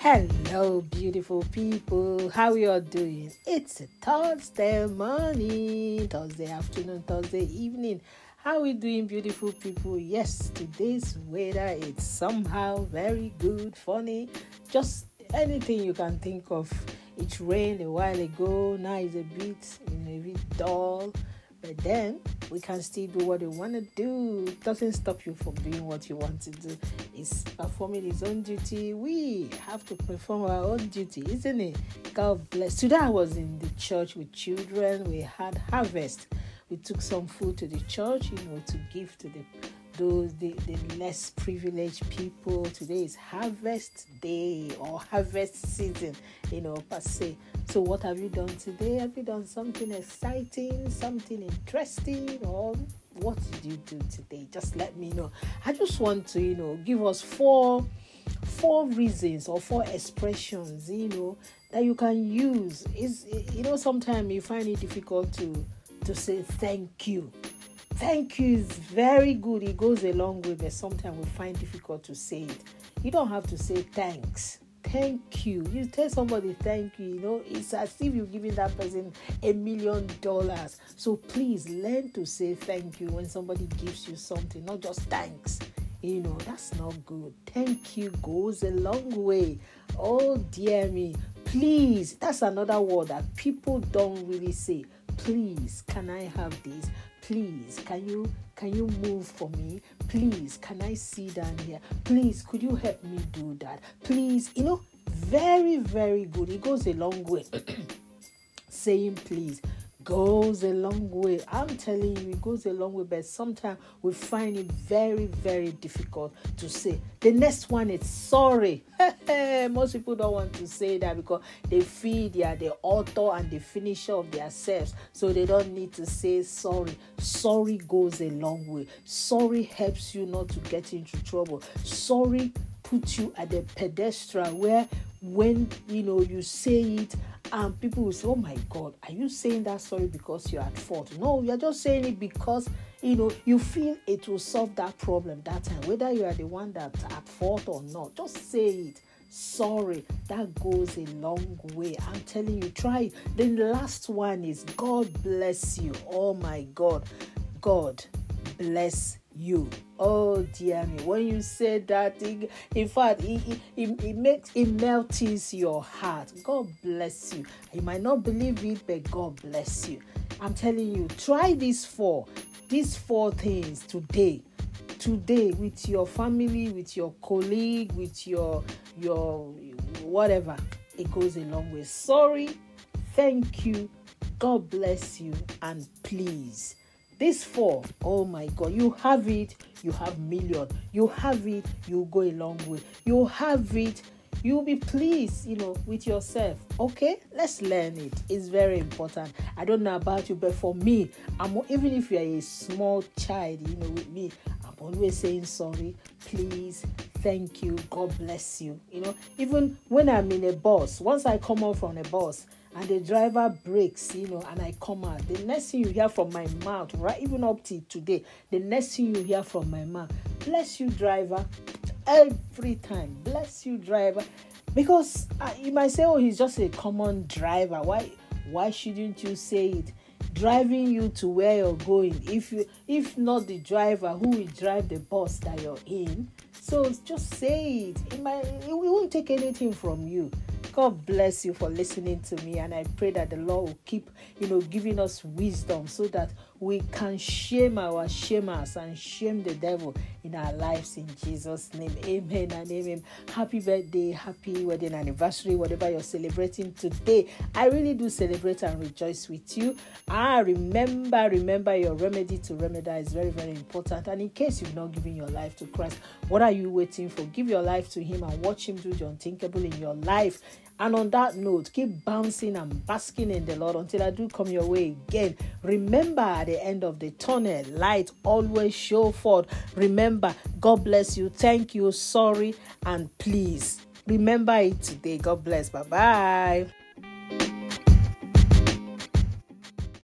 Hello, beautiful people. How you all doing? It's a Thursday morning, Thursday afternoon, Thursday evening. How we doing, beautiful people? Yes, today's weather is somehow very good, funny, just anything you can think of. It rained a while ago. Now it's a bit, you know, a bit dull. But then we can still do what we want to do. It doesn't stop you from doing what you want to do. It's performing his own duty. We have to perform our own duty, isn't it? God bless. Today I was in the church with children. We had harvest. We took some food to the church, you know, to give to the those the, the less privileged people. Today is harvest day or harvest season, you know, per se. So what have you done today? Have you done something exciting, something interesting, or what did you do today? Just let me know. I just want to, you know, give us four four reasons or four expressions, you know, that you can use. Is you know, sometimes you find it difficult to to say thank you Thank you is very good. It goes a long way, but sometimes we find difficult to say it. You don't have to say thanks. Thank you. You tell somebody thank you, you know, it's as if you're giving that person a million dollars. So please learn to say thank you when somebody gives you something, not just thanks. You know, that's not good. Thank you goes a long way. Oh, dear me. Please, that's another word that people don't really say. Please, can I have this? please can you can you move for me? Please can i sit down here? Please could you help me do that? Please you know very very good. It goes a long way. Saying please goes a long way. I'm telling you, it goes a long way, but sometimes we find it very, very difficult to say. The next one is sorry. Most people don't want to say that because they feel they are the author and the finisher of their selves, so they don't need to say sorry. Sorry goes a long way. Sorry helps you not to get into trouble. Sorry puts you at the pedestal where when you know you say it and people will say, Oh my God, are you saying that sorry because you're at fault? No, you're just saying it because you know you feel it will solve that problem that time, whether you are the one that's at fault or not. Just say it. Sorry, that goes a long way. I'm telling you, try. Then the last one is God bless you. Oh my God, God bless you. Oh dear me, when you say that, it, in fact, it, it, it, makes it melts your heart. God bless you. You might not believe it, but God bless you. I'm telling you, try these four, these four things today. Today, with your family, with your colleague, with your your whatever, it goes a long way. Sorry, thank you, God bless you, and please these four, oh my God, you have it, you have million. You have it, you go a long way. You have it, you'll be pleased, you know, with yourself. Okay, let's learn it. It's very important. I don't know about you, but for me, I'm even if you're a small child, you know, with me, I'm always saying sorry, please, thank you, God bless you. You know, even when I'm in a bus, once I come out from a bus, and the driver brakes, you know, and I come out. The next thing you hear from my mouth, right, even up to today, the next thing you hear from my mouth, bless you, driver, every time, bless you, driver, because uh, you might say, oh, he's just a common driver. Why, why shouldn't you say it? Driving you to where you're going. If you, if not the driver, who will drive the bus that you're in? So just say it. It might, it won't take anything from you. God bless you for listening to me, and I pray that the Lord will keep, you know, giving us wisdom so that we can shame our shamers and shame the devil in our lives in Jesus' name. Amen and amen. Happy birthday, happy wedding anniversary, whatever you're celebrating today. I really do celebrate and rejoice with you. Ah, remember, remember your remedy to remedy is very, very important. And in case you've not given your life to Christ, what are you waiting for? Give your life to Him and watch Him do the unthinkable in your life and on that note, keep bouncing and basking in the Lord until I do come your way again. Remember, at the end of the tunnel, light always show forth. Remember, God bless you. Thank you. Sorry and please. Remember it today. God bless. Bye bye.